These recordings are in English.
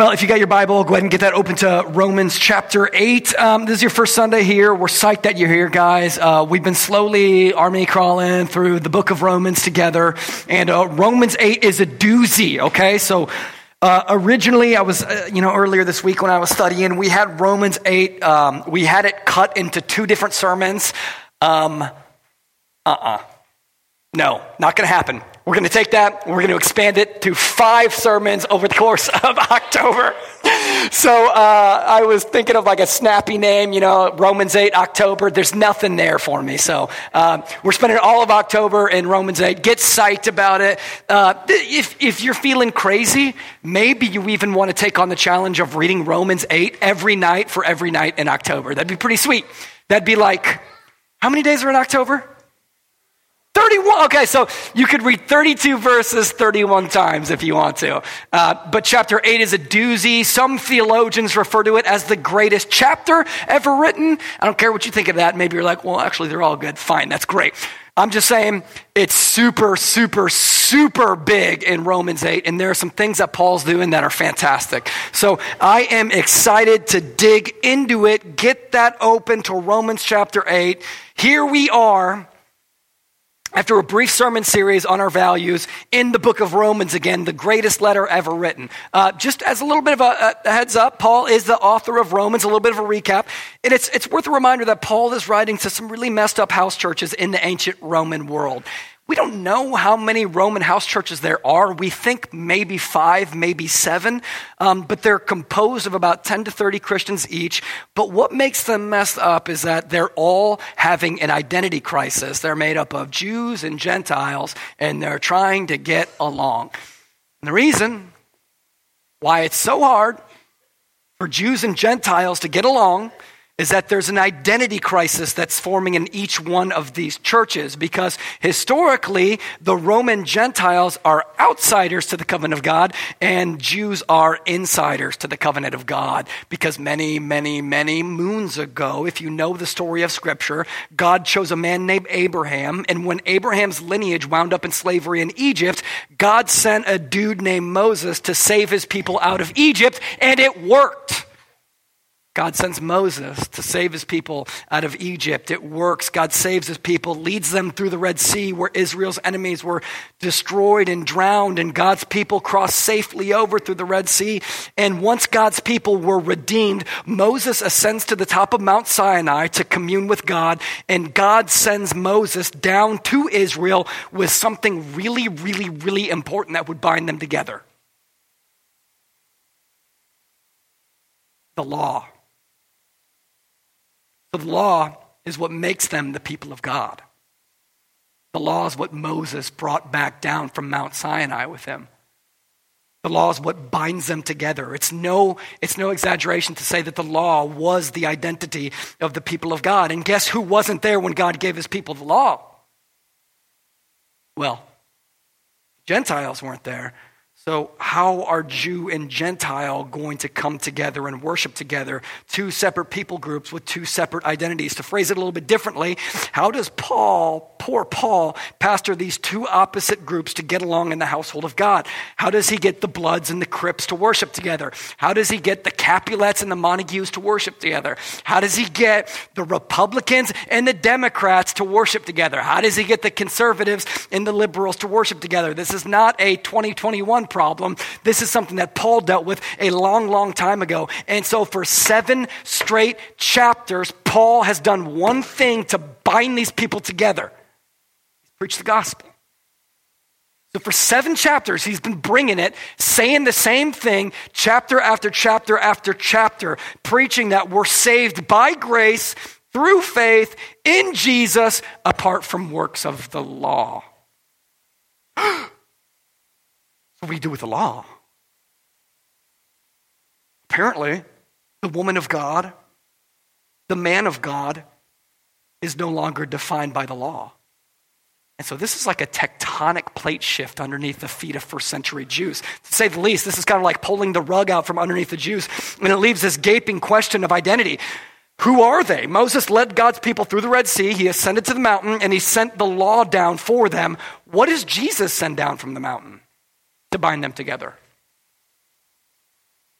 Well, if you got your Bible, go ahead and get that open to Romans chapter 8. Um, this is your first Sunday here. We're psyched that you're here, guys. Uh, we've been slowly army crawling through the book of Romans together, and uh, Romans 8 is a doozy, okay? So, uh, originally, I was, uh, you know, earlier this week when I was studying, we had Romans 8, um, we had it cut into two different sermons. Um, uh uh-uh. uh No, not going to happen. We're going to take that, we're going to expand it to five sermons over the course of October. So uh, I was thinking of like a snappy name, you know, Romans 8, October. There's nothing there for me. So uh, we're spending all of October in Romans 8. Get psyched about it. Uh, if, if you're feeling crazy, maybe you even want to take on the challenge of reading Romans 8 every night for every night in October. That'd be pretty sweet. That'd be like, how many days are in October? 31. Okay, so you could read 32 verses 31 times if you want to. Uh, but chapter 8 is a doozy. Some theologians refer to it as the greatest chapter ever written. I don't care what you think of that. Maybe you're like, well, actually, they're all good. Fine, that's great. I'm just saying it's super, super, super big in Romans 8, and there are some things that Paul's doing that are fantastic. So I am excited to dig into it, get that open to Romans chapter 8. Here we are after a brief sermon series on our values in the book of Romans again, the greatest letter ever written. Uh, just as a little bit of a, a, heads up, Paul is the author of Romans, a little bit of a recap. And it's, it's worth a reminder that Paul is writing to some really messed up house churches in the ancient Roman world. We don't know how many Roman house churches there are. We think maybe five, maybe seven, um, but they're composed of about 10 to 30 Christians each. But what makes them messed up is that they're all having an identity crisis. They're made up of Jews and Gentiles, and they're trying to get along. And the reason why it's so hard for Jews and Gentiles to get along is that there's an identity crisis that's forming in each one of these churches because historically the Roman Gentiles are outsiders to the covenant of God and Jews are insiders to the covenant of God because many, many, many moons ago, if you know the story of Scripture, God chose a man named Abraham. And when Abraham's lineage wound up in slavery in Egypt, God sent a dude named Moses to save his people out of Egypt, and it worked. God sends Moses to save his people out of Egypt. It works. God saves his people, leads them through the Red Sea where Israel's enemies were destroyed and drowned, and God's people crossed safely over through the Red Sea. And once God's people were redeemed, Moses ascends to the top of Mount Sinai to commune with God, and God sends Moses down to Israel with something really, really, really important that would bind them together the law. The law is what makes them the people of God. The law is what Moses brought back down from Mount Sinai with him. The law is what binds them together. It's no, it's no exaggeration to say that the law was the identity of the people of God. And guess who wasn't there when God gave his people the law? Well, Gentiles weren't there. So, how are Jew and Gentile going to come together and worship together? Two separate people groups with two separate identities. To phrase it a little bit differently, how does Paul, poor Paul, pastor these two opposite groups to get along in the household of God? How does he get the Bloods and the Crips to worship together? How does he get the Capulets and the Montagues to worship together? How does he get the Republicans and the Democrats to worship together? How does he get the conservatives and the liberals to worship together? This is not a 2021 problem. This is something that Paul dealt with a long, long time ago. And so for seven straight chapters, Paul has done one thing to bind these people together. He's preached the gospel. So, for seven chapters, he's been bringing it, saying the same thing, chapter after chapter after chapter, preaching that we're saved by grace through faith in Jesus apart from works of the law. what we do with the law? Apparently, the woman of God, the man of God, is no longer defined by the law. And so this is like a tectonic plate shift underneath the feet of first century Jews. To say the least, this is kind of like pulling the rug out from underneath the Jews. And it leaves this gaping question of identity. Who are they? Moses led God's people through the Red Sea. He ascended to the mountain and he sent the law down for them. What does Jesus send down from the mountain? To bind them together.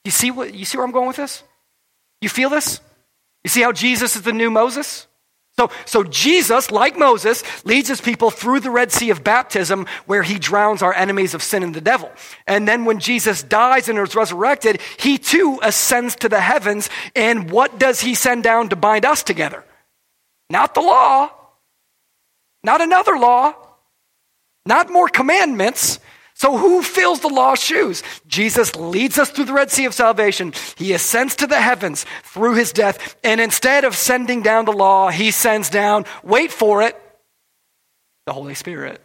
You see, what, you see where I'm going with this? You feel this? You see how Jesus is the new Moses? So, so Jesus, like Moses, leads his people through the Red Sea of baptism where he drowns our enemies of sin and the devil. And then when Jesus dies and is resurrected, he too ascends to the heavens. And what does he send down to bind us together? Not the law, not another law, not more commandments. So, who fills the law's shoes? Jesus leads us through the Red Sea of salvation. He ascends to the heavens through his death. And instead of sending down the law, he sends down, wait for it, the Holy Spirit.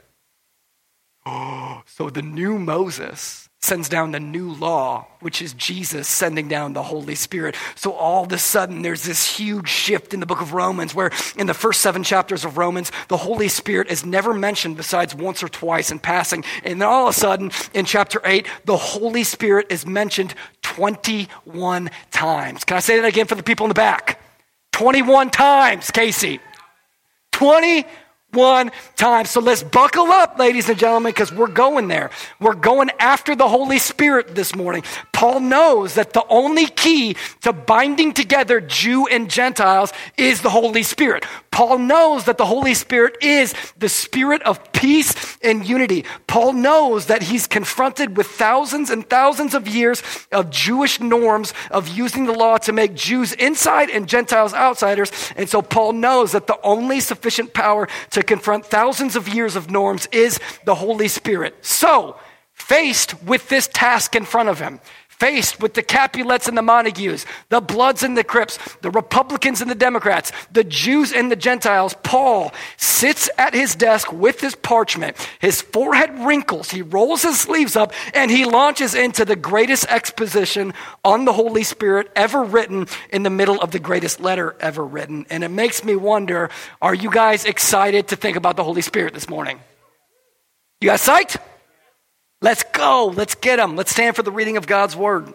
Oh, so the new Moses sends down the new law, which is Jesus sending down the Holy Spirit. So all of a sudden, there's this huge shift in the book of Romans where in the first seven chapters of Romans, the Holy Spirit is never mentioned besides once or twice in passing. And then all of a sudden, in chapter eight, the Holy Spirit is mentioned 21 times. Can I say that again for the people in the back? 21 times, Casey. 21 one time. So let's buckle up, ladies and gentlemen, because we're going there. We're going after the Holy Spirit this morning. Paul knows that the only key to binding together Jew and Gentiles is the Holy Spirit. Paul knows that the Holy Spirit is the spirit of peace and unity. Paul knows that he's confronted with thousands and thousands of years of Jewish norms of using the law to make Jews inside and Gentiles outsiders. And so Paul knows that the only sufficient power to confront thousands of years of norms is the Holy Spirit. So, faced with this task in front of him, faced with the Capulets and the Montagues, the Bloods and the Crips, the Republicans and the Democrats, the Jews and the Gentiles, Paul sits at his desk with his parchment. His forehead wrinkles, he rolls his sleeves up, and he launches into the greatest exposition on the Holy Spirit ever written in the middle of the greatest letter ever written. And it makes me wonder are you guys excited to think about the Holy Spirit this morning? You guys psyched? Let's go. Let's get them. Let's stand for the reading of God's word.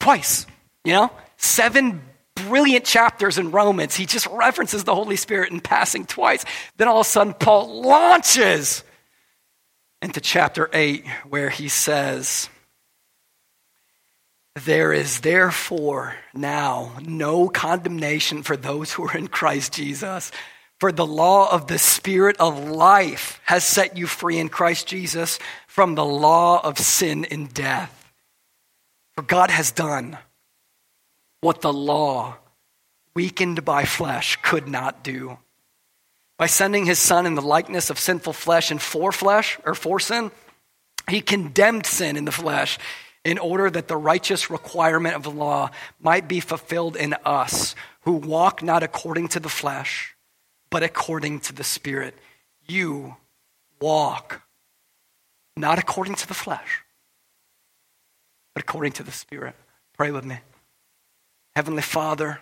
Twice, you know, seven brilliant chapters in Romans. He just references the Holy Spirit in passing twice. Then all of a sudden, Paul launches into chapter 8, where he says, There is therefore now no condemnation for those who are in Christ Jesus. For the law of the Spirit of life has set you free in Christ Jesus from the law of sin and death. For God has done what the law, weakened by flesh, could not do. By sending his Son in the likeness of sinful flesh and for flesh, or for sin, he condemned sin in the flesh in order that the righteous requirement of the law might be fulfilled in us who walk not according to the flesh but according to the Spirit. You walk not according to the flesh, but according to the Spirit. Pray with me. Heavenly Father,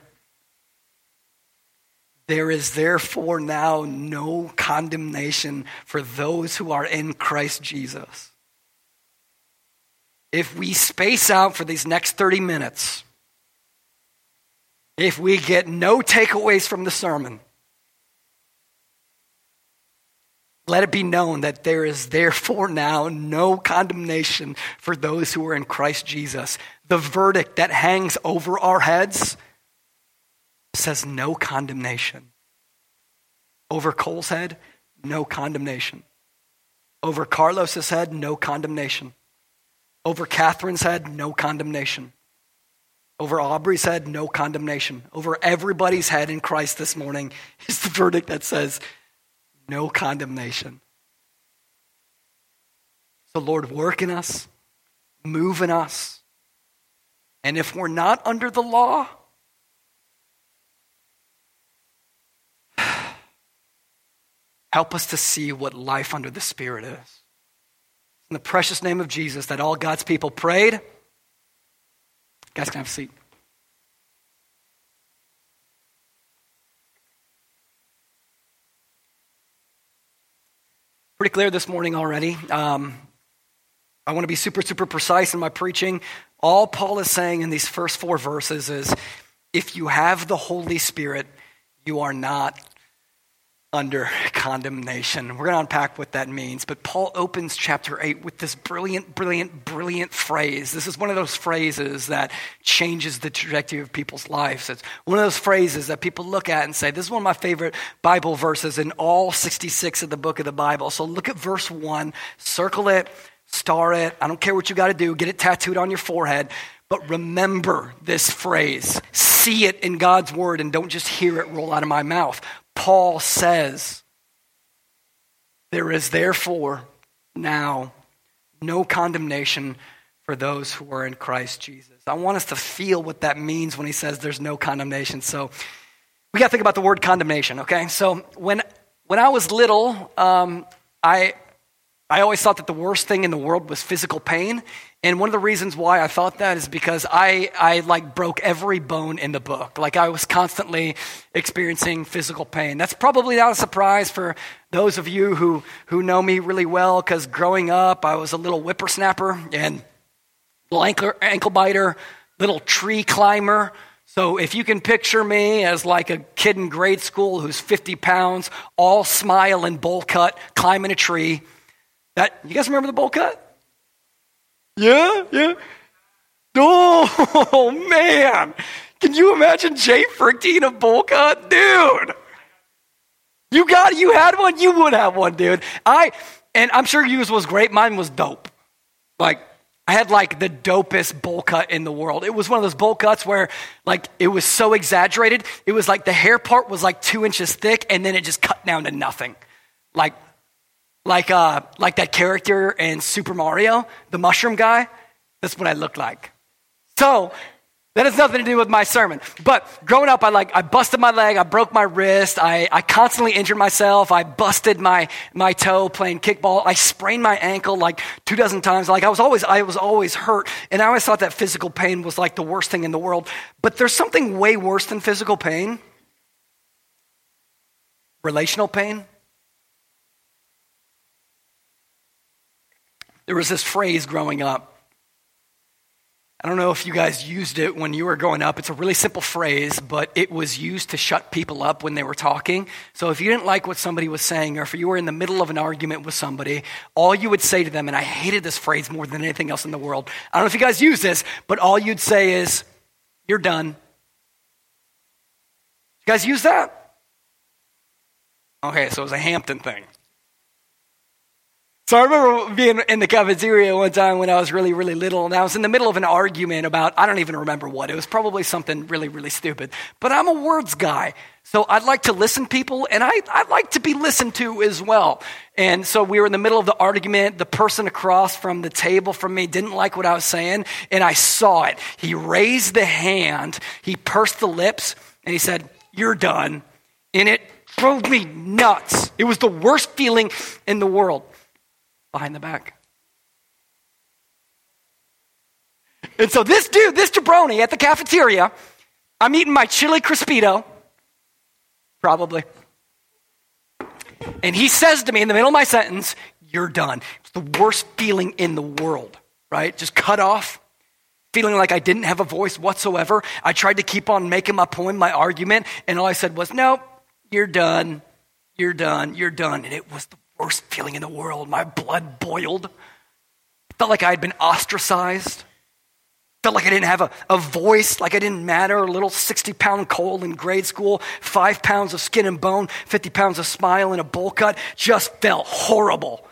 there is therefore now no condemnation for those who are in Christ Jesus. If we space out for these next 30 minutes, if we get no takeaways from the sermon, Let it be known that there is therefore now no condemnation for those who are in Christ Jesus. The verdict that hangs over our heads says no condemnation. Over Cole's head, no condemnation. Over Carlos's head, no condemnation. Over Catherine's head, no condemnation. Over Aubrey's head, no condemnation. Over everybody's head in Christ this morning is the verdict that says no condemnation. So, Lord, work in us, move in us. And if we're not under the law, help us to see what life under the Spirit is. In the precious name of Jesus, that all God's people prayed. guys can have a seat. Pretty clear this morning already. Um, I want to be super, super precise in my preaching. All Paul is saying in these first four verses is if you have the Holy Spirit, you are not under condemnation. We're going to unpack what that means. But Paul opens chapter 8 with this brilliant, brilliant, brilliant phrase. This is one of those phrases that changes the trajectory of people's lives. It's one of those phrases that people look at and say, This is one of my favorite Bible verses in all 66 of the book of the Bible. So look at verse 1, circle it, star it. I don't care what you got to do, get it tattooed on your forehead. But remember this phrase. See it in God's word and don't just hear it roll out of my mouth. Paul says, There is therefore now no condemnation for those who are in Christ Jesus. I want us to feel what that means when he says there's no condemnation. So we got to think about the word condemnation, okay? So when, when I was little, um, I, I always thought that the worst thing in the world was physical pain. And one of the reasons why I thought that is because I, I like broke every bone in the book. Like I was constantly experiencing physical pain. That's probably not a surprise for those of you who, who know me really well, because growing up, I was a little whippersnapper and little ankle, ankle biter, little tree climber. So if you can picture me as like a kid in grade school who's 50 pounds, all smile and bowl cut, climbing a tree, that, you guys remember the bowl cut? Yeah, yeah. Oh, man. Can you imagine Jay Frick a bowl cut? Dude. You got you had one, you would have one, dude. I and I'm sure yours was great. Mine was dope. Like I had like the dopest bowl cut in the world. It was one of those bowl cuts where like it was so exaggerated. It was like the hair part was like two inches thick and then it just cut down to nothing. Like like, uh, like that character in Super Mario, the mushroom guy. That's what I look like. So that has nothing to do with my sermon. But growing up, I like I busted my leg, I broke my wrist, I, I constantly injured myself, I busted my my toe playing kickball, I sprained my ankle like two dozen times. Like I was always I was always hurt, and I always thought that physical pain was like the worst thing in the world. But there's something way worse than physical pain. Relational pain. There was this phrase growing up. I don't know if you guys used it when you were growing up. It's a really simple phrase, but it was used to shut people up when they were talking. So if you didn't like what somebody was saying, or if you were in the middle of an argument with somebody, all you would say to them, and I hated this phrase more than anything else in the world. I don't know if you guys use this, but all you'd say is, You're done. You guys use that? Okay, so it was a Hampton thing. So I remember being in the cafeteria one time when I was really, really little, and I was in the middle of an argument about, I don't even remember what. It was probably something really, really stupid. But I'm a words guy. So I'd like to listen people, and I, I'd like to be listened to as well. And so we were in the middle of the argument. The person across from the table from me didn't like what I was saying, and I saw it. He raised the hand, he pursed the lips, and he said, You're done. And it drove me nuts. It was the worst feeling in the world behind the back. And so this dude, this jabroni at the cafeteria, I'm eating my chili crispito, probably. And he says to me in the middle of my sentence, You're done. It's the worst feeling in the world, right? Just cut off, feeling like I didn't have a voice whatsoever. I tried to keep on making my point, my argument, and all I said was, Nope, you're done. You're done. You're done. And it was the worst feeling in the world. My blood boiled. Felt like I had been ostracized. Felt like I didn't have a, a voice, like I didn't matter. A little 60 pound Cole in grade school, five pounds of skin and bone, 50 pounds of smile and a bowl cut. Just felt horrible,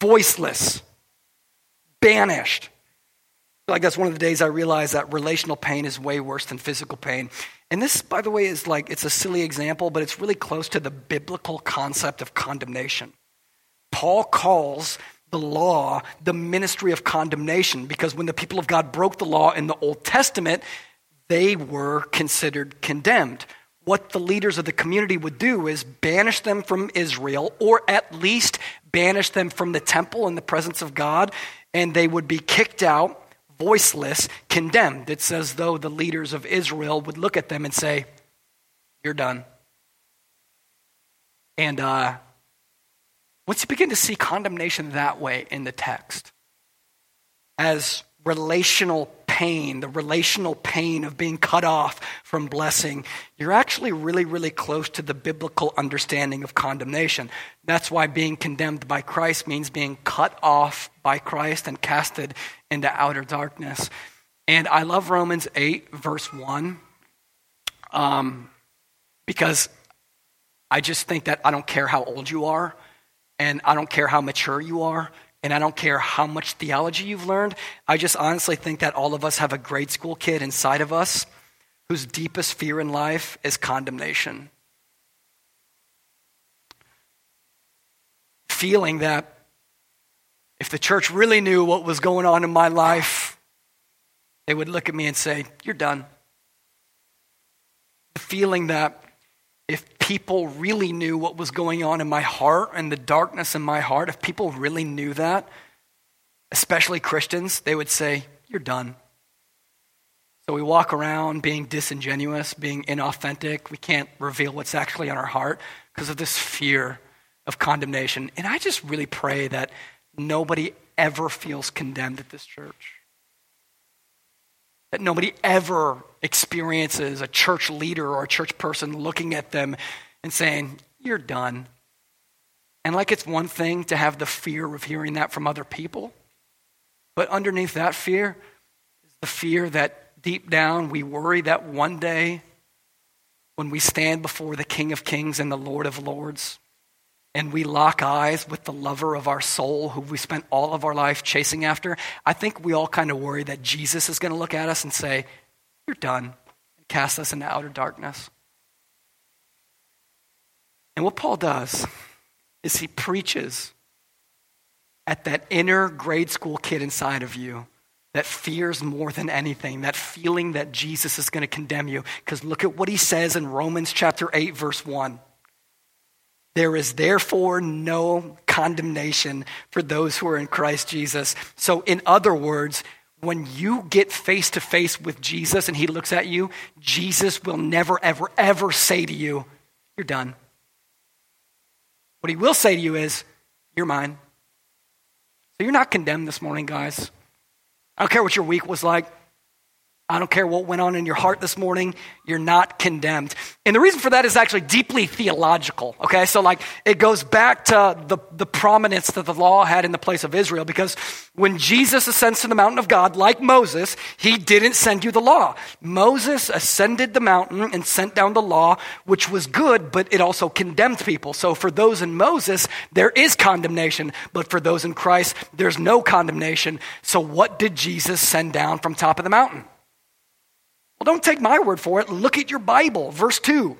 voiceless, banished. Like that's one of the days I realized that relational pain is way worse than physical pain. And this, by the way, is like, it's a silly example, but it's really close to the biblical concept of condemnation. Paul calls the law the ministry of condemnation because when the people of God broke the law in the Old Testament, they were considered condemned. What the leaders of the community would do is banish them from Israel, or at least banish them from the temple in the presence of God, and they would be kicked out, voiceless, condemned. It's as though the leaders of Israel would look at them and say, You're done. And uh, once you begin to see condemnation that way in the text, as relational pain, the relational pain of being cut off from blessing, you're actually really, really close to the biblical understanding of condemnation. That's why being condemned by Christ means being cut off by Christ and casted into outer darkness. And I love Romans 8, verse 1, um, because I just think that I don't care how old you are, and I don't care how mature you are, and I don't care how much theology you've learned. I just honestly think that all of us have a grade school kid inside of us whose deepest fear in life is condemnation. Feeling that if the church really knew what was going on in my life, they would look at me and say, You're done. The feeling that people really knew what was going on in my heart and the darkness in my heart, if people really knew that, especially Christians, they would say, You're done. So we walk around being disingenuous, being inauthentic. We can't reveal what's actually on our heart because of this fear of condemnation. And I just really pray that nobody ever feels condemned at this church that nobody ever experiences a church leader or a church person looking at them and saying, You're done. And like it's one thing to have the fear of hearing that from other people, but underneath that fear is the fear that deep down we worry that one day when we stand before the King of Kings and the Lord of Lords, and we lock eyes with the lover of our soul who we spent all of our life chasing after, I think we all kind of worry that Jesus is going to look at us and say, You're done, and cast us into outer darkness. And what Paul does is he preaches at that inner grade school kid inside of you that fears more than anything, that feeling that Jesus is going to condemn you. Because look at what he says in Romans chapter 8, verse 1. There is therefore no condemnation for those who are in Christ Jesus. So, in other words, when you get face to face with Jesus and he looks at you, Jesus will never, ever, ever say to you, You're done. What he will say to you is, You're mine. So, you're not condemned this morning, guys. I don't care what your week was like. I don't care what went on in your heart this morning, you're not condemned. And the reason for that is actually deeply theological, okay? So, like, it goes back to the, the prominence that the law had in the place of Israel because when Jesus ascends to the mountain of God, like Moses, he didn't send you the law. Moses ascended the mountain and sent down the law, which was good, but it also condemned people. So, for those in Moses, there is condemnation, but for those in Christ, there's no condemnation. So, what did Jesus send down from top of the mountain? Well, don't take my word for it. Look at your Bible, verse 2.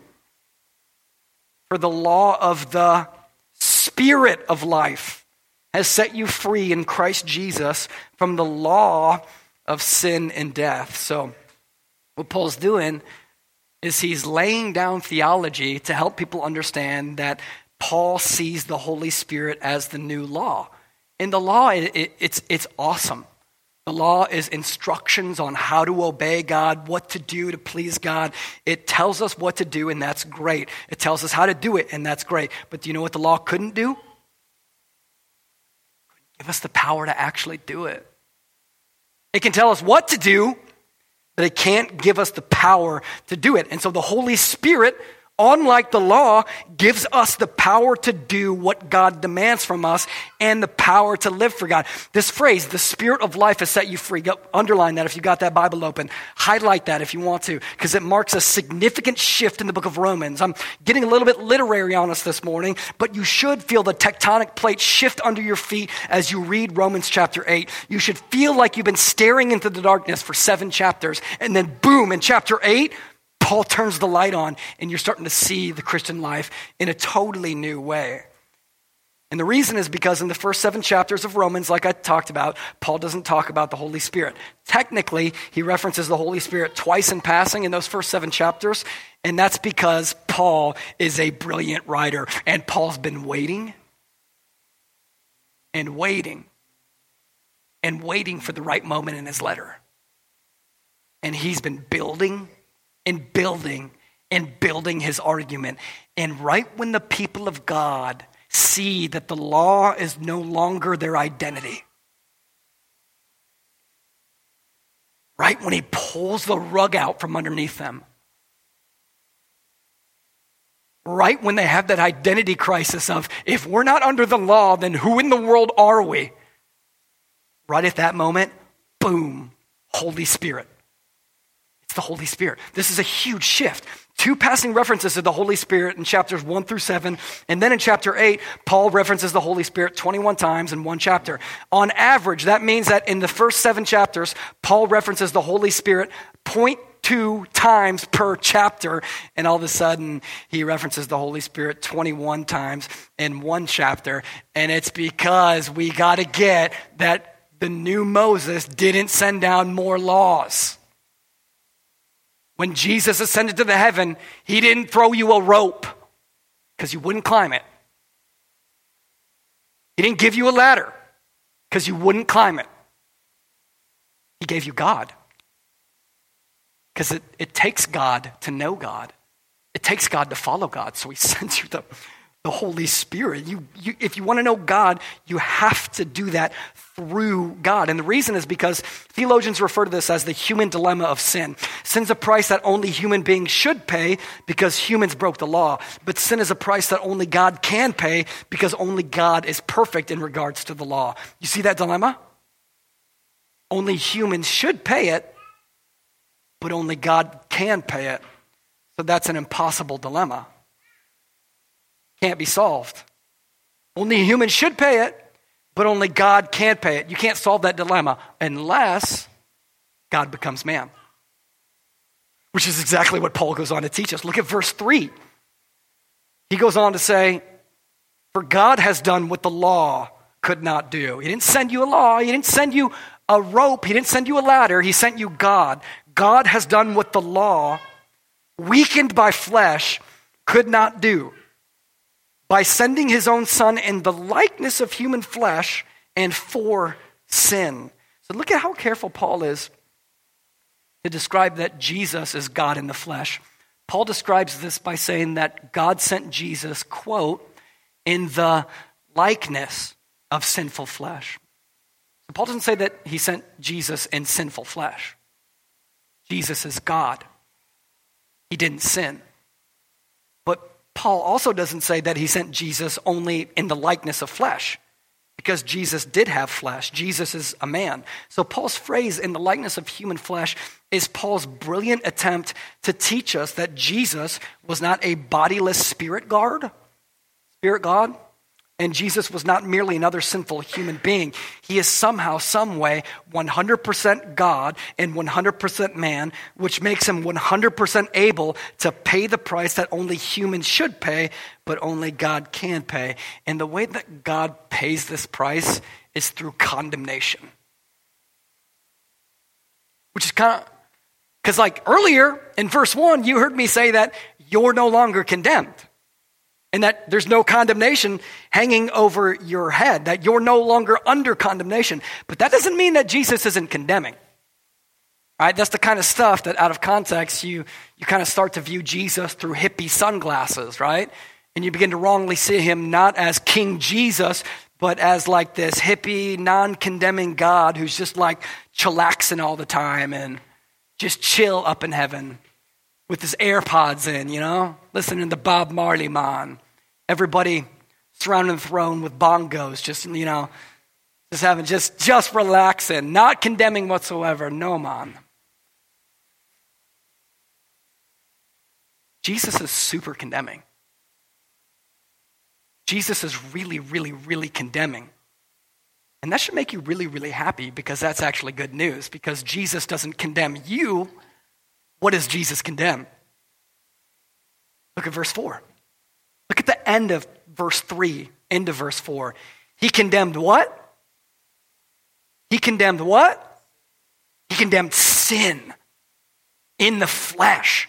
For the law of the Spirit of life has set you free in Christ Jesus from the law of sin and death. So, what Paul's doing is he's laying down theology to help people understand that Paul sees the Holy Spirit as the new law. In the law, it, it, it's, it's awesome. The law is instructions on how to obey God, what to do to please God. It tells us what to do, and that's great. It tells us how to do it, and that's great. But do you know what the law couldn't do? Give us the power to actually do it. It can tell us what to do, but it can't give us the power to do it. And so the Holy Spirit unlike the law, gives us the power to do what God demands from us and the power to live for God. This phrase, the spirit of life has set you free. Go, underline that if you got that Bible open. Highlight that if you want to, because it marks a significant shift in the book of Romans. I'm getting a little bit literary on us this morning, but you should feel the tectonic plate shift under your feet as you read Romans chapter 8. You should feel like you've been staring into the darkness for seven chapters, and then boom, in chapter 8, Paul turns the light on, and you're starting to see the Christian life in a totally new way. And the reason is because in the first seven chapters of Romans, like I talked about, Paul doesn't talk about the Holy Spirit. Technically, he references the Holy Spirit twice in passing in those first seven chapters, and that's because Paul is a brilliant writer, and Paul's been waiting and waiting and waiting for the right moment in his letter. And he's been building and building and building his argument. And right when the people of God see that the law is no longer their identity, right when he pulls the rug out from underneath them. Right when they have that identity crisis of, if we're not under the law, then who in the world are we? Right at that moment, boom, Holy Spirit. It's the Holy Spirit. This is a huge shift. Two passing references to the Holy Spirit in chapters 1 through 7. And then in chapter 8, Paul references the Holy Spirit 21 times in one chapter. On average, that means that in the first seven chapters, Paul references the Holy Spirit 0.2 times per chapter. And all of a sudden, he references the Holy Spirit 21 times in one chapter. And it's because we got to get that the new Moses didn't send down more laws. When Jesus ascended to the heaven, he didn't throw you a rope because you wouldn't climb it. He didn't give you a ladder because you wouldn't climb it. He gave you God. Because it, it takes God to know God. It takes God to follow God. So he sends you the, the Holy Spirit. You, you, if you want to know God, you have to do that through God. And the reason is because theologians refer to this as the human dilemma of sin. Sin's a price that only human beings should pay because humans broke the law. But sin is a price that only God can pay because only God is perfect in regards to the law. You see that dilemma? Only humans should pay it, but only God can pay it. So that's an impossible dilemma can't be solved. Only humans should pay it, but only God can pay it. You can't solve that dilemma unless God becomes man. Which is exactly what Paul goes on to teach us. Look at verse 3. He goes on to say, For God has done what the law could not do. He didn't send you a law, He didn't send you a rope, He didn't send you a ladder, He sent you God. God has done what the law, weakened by flesh, could not do by sending his own son in the likeness of human flesh and for sin. So look at how careful Paul is to describe that Jesus is God in the flesh. Paul describes this by saying that God sent Jesus, quote, in the likeness of sinful flesh. So Paul doesn't say that he sent Jesus in sinful flesh. Jesus is God. He didn't sin. Paul also doesn't say that he sent Jesus only in the likeness of flesh, because Jesus did have flesh. Jesus is a man. So, Paul's phrase, in the likeness of human flesh, is Paul's brilliant attempt to teach us that Jesus was not a bodiless spirit guard, spirit God, and Jesus was not merely another sinful human being. He is somehow, some way, 100% God and 100% man, which makes him 100% able to pay the price that only humans should pay, but only God can pay. And the way that God pays this price is through condemnation. Which is kind of, because like earlier in verse 1, you heard me say that you're no longer condemned and that there's no condemnation hanging over your head, that you're no longer under condemnation. But that doesn't mean that Jesus isn't condemning. Right? That's the kind of stuff that out of context you, you kind of start to view Jesus through hippie sunglasses, right? And you begin to wrongly see him not as King Jesus, but as like this hippie, non condemning God who's just like chillaxing all the time and just chill up in heaven with his AirPods in, you know, listening to Bob Marley, man. Everybody surrounding the throne with bongos, just, you know, just having, just, just relaxing, not condemning whatsoever. No, man. Jesus is super condemning. Jesus is really, really, really condemning. And that should make you really, really happy because that's actually good news because Jesus doesn't condemn you. What does Jesus condemn? Look at verse 4. At the end of verse 3, end of verse 4. He condemned what? He condemned what? He condemned sin in the flesh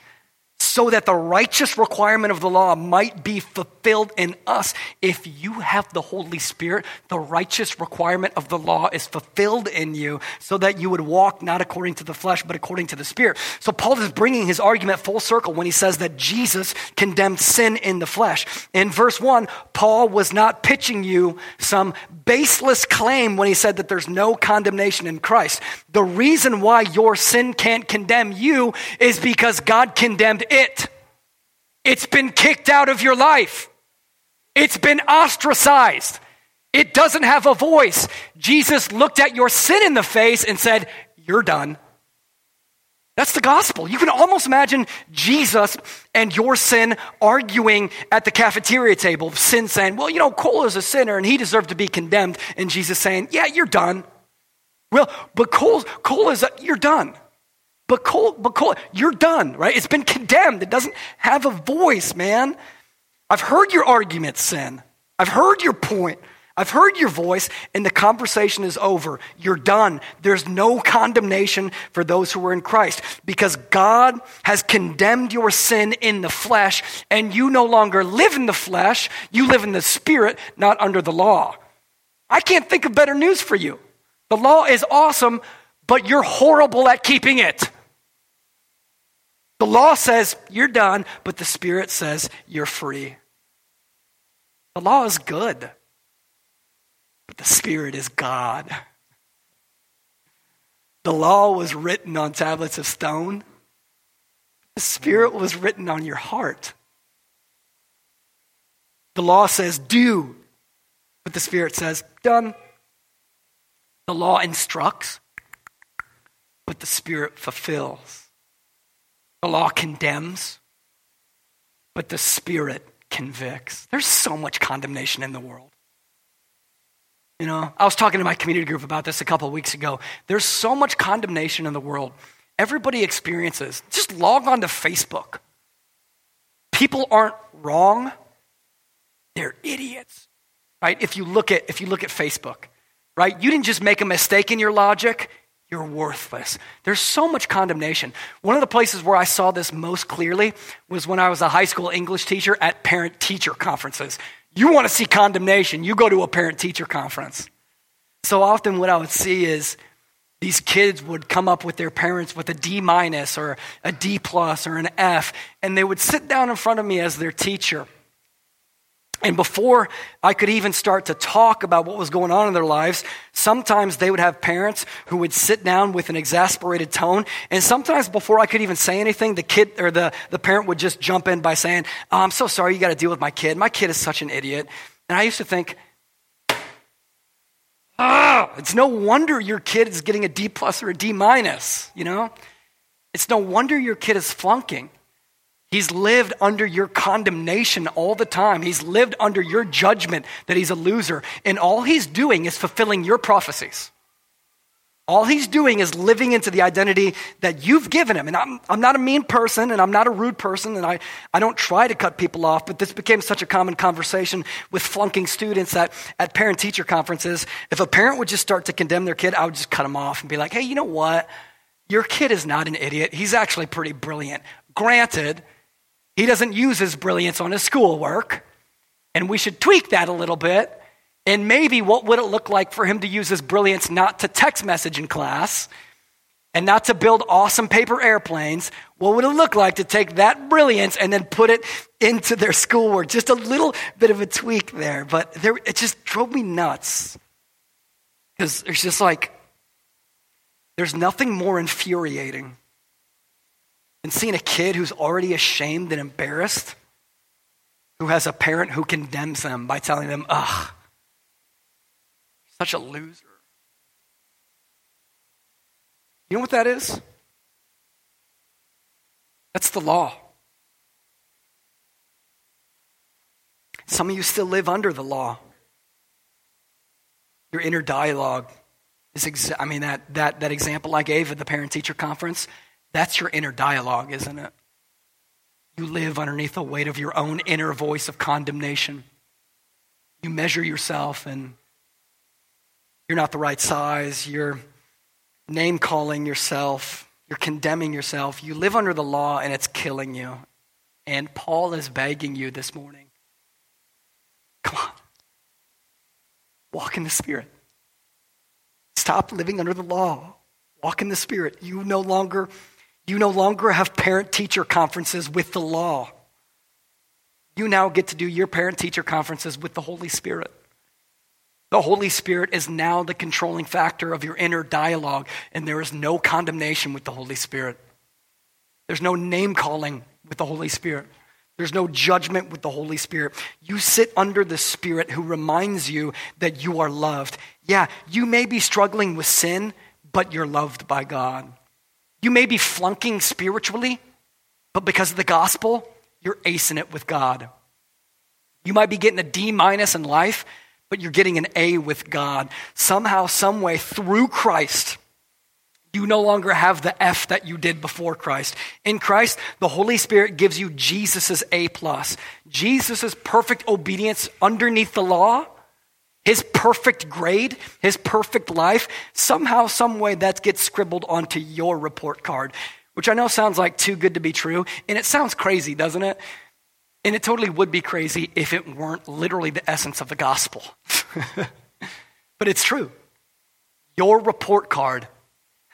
so that the righteous requirement of the law might be fulfilled in us. If you have the Holy Spirit, the righteous requirement of the law is fulfilled in you so that you would walk not according to the flesh, but according to the Spirit. So Paul is bringing his argument full circle when he says that Jesus condemned sin in the flesh. In verse 1, Paul was not pitching you some baseless claim when he said that there's no condemnation in Christ. The reason why your sin can't condemn you is because God condemned it. It's been kicked out of your life. It's been ostracized. It doesn't have a voice. Jesus looked at your sin in the face and said, You're done. That's the gospel. You can almost imagine Jesus and your sin arguing at the cafeteria table. Sin saying, Well, you know, Cole is a sinner and he deserved to be condemned. And Jesus saying, Yeah, you're done. Well, but Cole, Cole is, a, you're done. But Cole, but Cole, you're done, right? It's been condemned. It doesn't have a voice, man. I've heard your argument, sin. I've heard your point. I've heard your voice, and the conversation is over. You're done. There's no condemnation for those who are in Christ because God has condemned your sin in the flesh, and you no longer live in the flesh. You live in the spirit, not under the law. I can't think of better news for you. The law is awesome, but you're horrible at keeping it. The law says you're done, but the spirit says you're free. The law is good. But the Spirit is God. The law was written on tablets of stone. The Spirit was written on your heart. The law says, do, but the Spirit says, done. The law instructs, but the Spirit fulfills. The law condemns, but the Spirit convicts. There's so much condemnation in the world. You know, I was talking to my community group about this a couple weeks ago. There's so much condemnation in the world. Everybody experiences. Just log on to Facebook. People aren't wrong. They're idiots. Right? If you look at if you look at Facebook, right? You didn't just make a mistake in your logic, you're worthless. There's so much condemnation. One of the places where I saw this most clearly was when I was a high school English teacher at parent teacher conferences. You want to see condemnation, you go to a parent teacher conference. So often, what I would see is these kids would come up with their parents with a D minus or a D plus or an F, and they would sit down in front of me as their teacher. And before I could even start to talk about what was going on in their lives, sometimes they would have parents who would sit down with an exasperated tone. And sometimes before I could even say anything, the kid or the, the parent would just jump in by saying, oh, I'm so sorry you got to deal with my kid. My kid is such an idiot. And I used to think, ah, it's no wonder your kid is getting a D plus or a D minus, you know? It's no wonder your kid is flunking. He's lived under your condemnation all the time. He's lived under your judgment that he's a loser. And all he's doing is fulfilling your prophecies. All he's doing is living into the identity that you've given him. And I'm, I'm not a mean person and I'm not a rude person and I, I don't try to cut people off, but this became such a common conversation with flunking students at, at parent teacher conferences. If a parent would just start to condemn their kid, I would just cut them off and be like, hey, you know what? Your kid is not an idiot. He's actually pretty brilliant. Granted, he doesn't use his brilliance on his schoolwork, and we should tweak that a little bit. And maybe what would it look like for him to use his brilliance not to text message in class and not to build awesome paper airplanes? What would it look like to take that brilliance and then put it into their schoolwork? Just a little bit of a tweak there, but there, it just drove me nuts. Because there's just like, there's nothing more infuriating and seeing a kid who's already ashamed and embarrassed, who has a parent who condemns them by telling them, ugh, such a loser. You know what that is? That's the law. Some of you still live under the law. Your inner dialogue is, exa- I mean, that, that, that example I gave at the parent teacher conference, that's your inner dialogue, isn't it? You live underneath the weight of your own inner voice of condemnation. You measure yourself and you're not the right size. You're name calling yourself. You're condemning yourself. You live under the law and it's killing you. And Paul is begging you this morning come on, walk in the Spirit. Stop living under the law. Walk in the Spirit. You no longer you no longer have parent teacher conferences with the law. You now get to do your parent teacher conferences with the Holy Spirit. The Holy Spirit is now the controlling factor of your inner dialogue, and there is no condemnation with the Holy Spirit. There's no name calling with the Holy Spirit. There's no judgment with the Holy Spirit. You sit under the Spirit who reminds you that you are loved. Yeah, you may be struggling with sin, but you're loved by God. You may be flunking spiritually, but because of the gospel, you're acing it with God. You might be getting a D minus in life, but you're getting an A with God. Somehow, someway, through Christ, you no longer have the F that you did before Christ. In Christ, the Holy Spirit gives you Jesus' A plus. Jesus' perfect obedience underneath the law, his perfect grade, his perfect life, somehow, some way that gets scribbled onto your report card, which I know sounds like too good to be true. And it sounds crazy, doesn't it? And it totally would be crazy if it weren't literally the essence of the gospel. but it's true. Your report card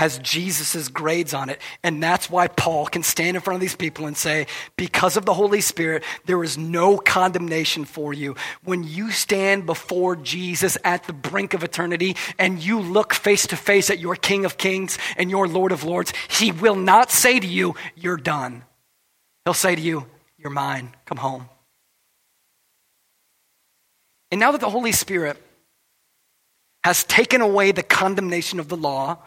has Jesus' grades on it. And that's why Paul can stand in front of these people and say, because of the Holy Spirit, there is no condemnation for you. When you stand before Jesus at the brink of eternity and you look face to face at your King of Kings and your Lord of Lords, he will not say to you, You're done. He'll say to you, You're mine. Come home. And now that the Holy Spirit has taken away the condemnation of the law,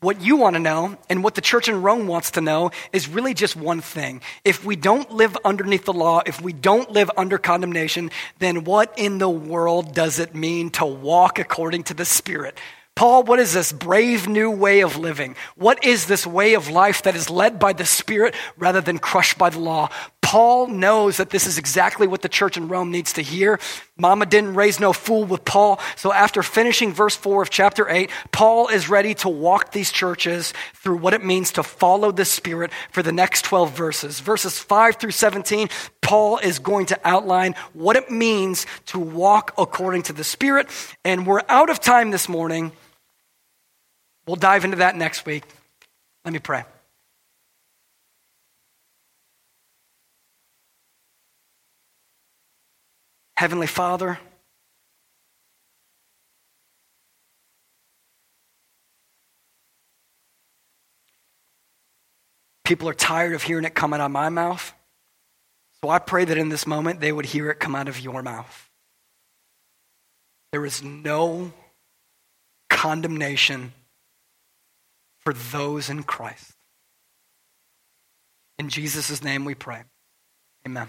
what you want to know and what the church in Rome wants to know is really just one thing. If we don't live underneath the law, if we don't live under condemnation, then what in the world does it mean to walk according to the Spirit? Paul, what is this brave new way of living? What is this way of life that is led by the Spirit rather than crushed by the law? Paul knows that this is exactly what the church in Rome needs to hear. Mama didn't raise no fool with Paul. So after finishing verse 4 of chapter 8, Paul is ready to walk these churches through what it means to follow the Spirit for the next 12 verses. Verses 5 through 17, Paul is going to outline what it means to walk according to the Spirit. And we're out of time this morning. We'll dive into that next week. Let me pray. Heavenly Father, people are tired of hearing it come out of my mouth. So I pray that in this moment they would hear it come out of your mouth. There is no condemnation for those in Christ. In Jesus' name we pray. Amen.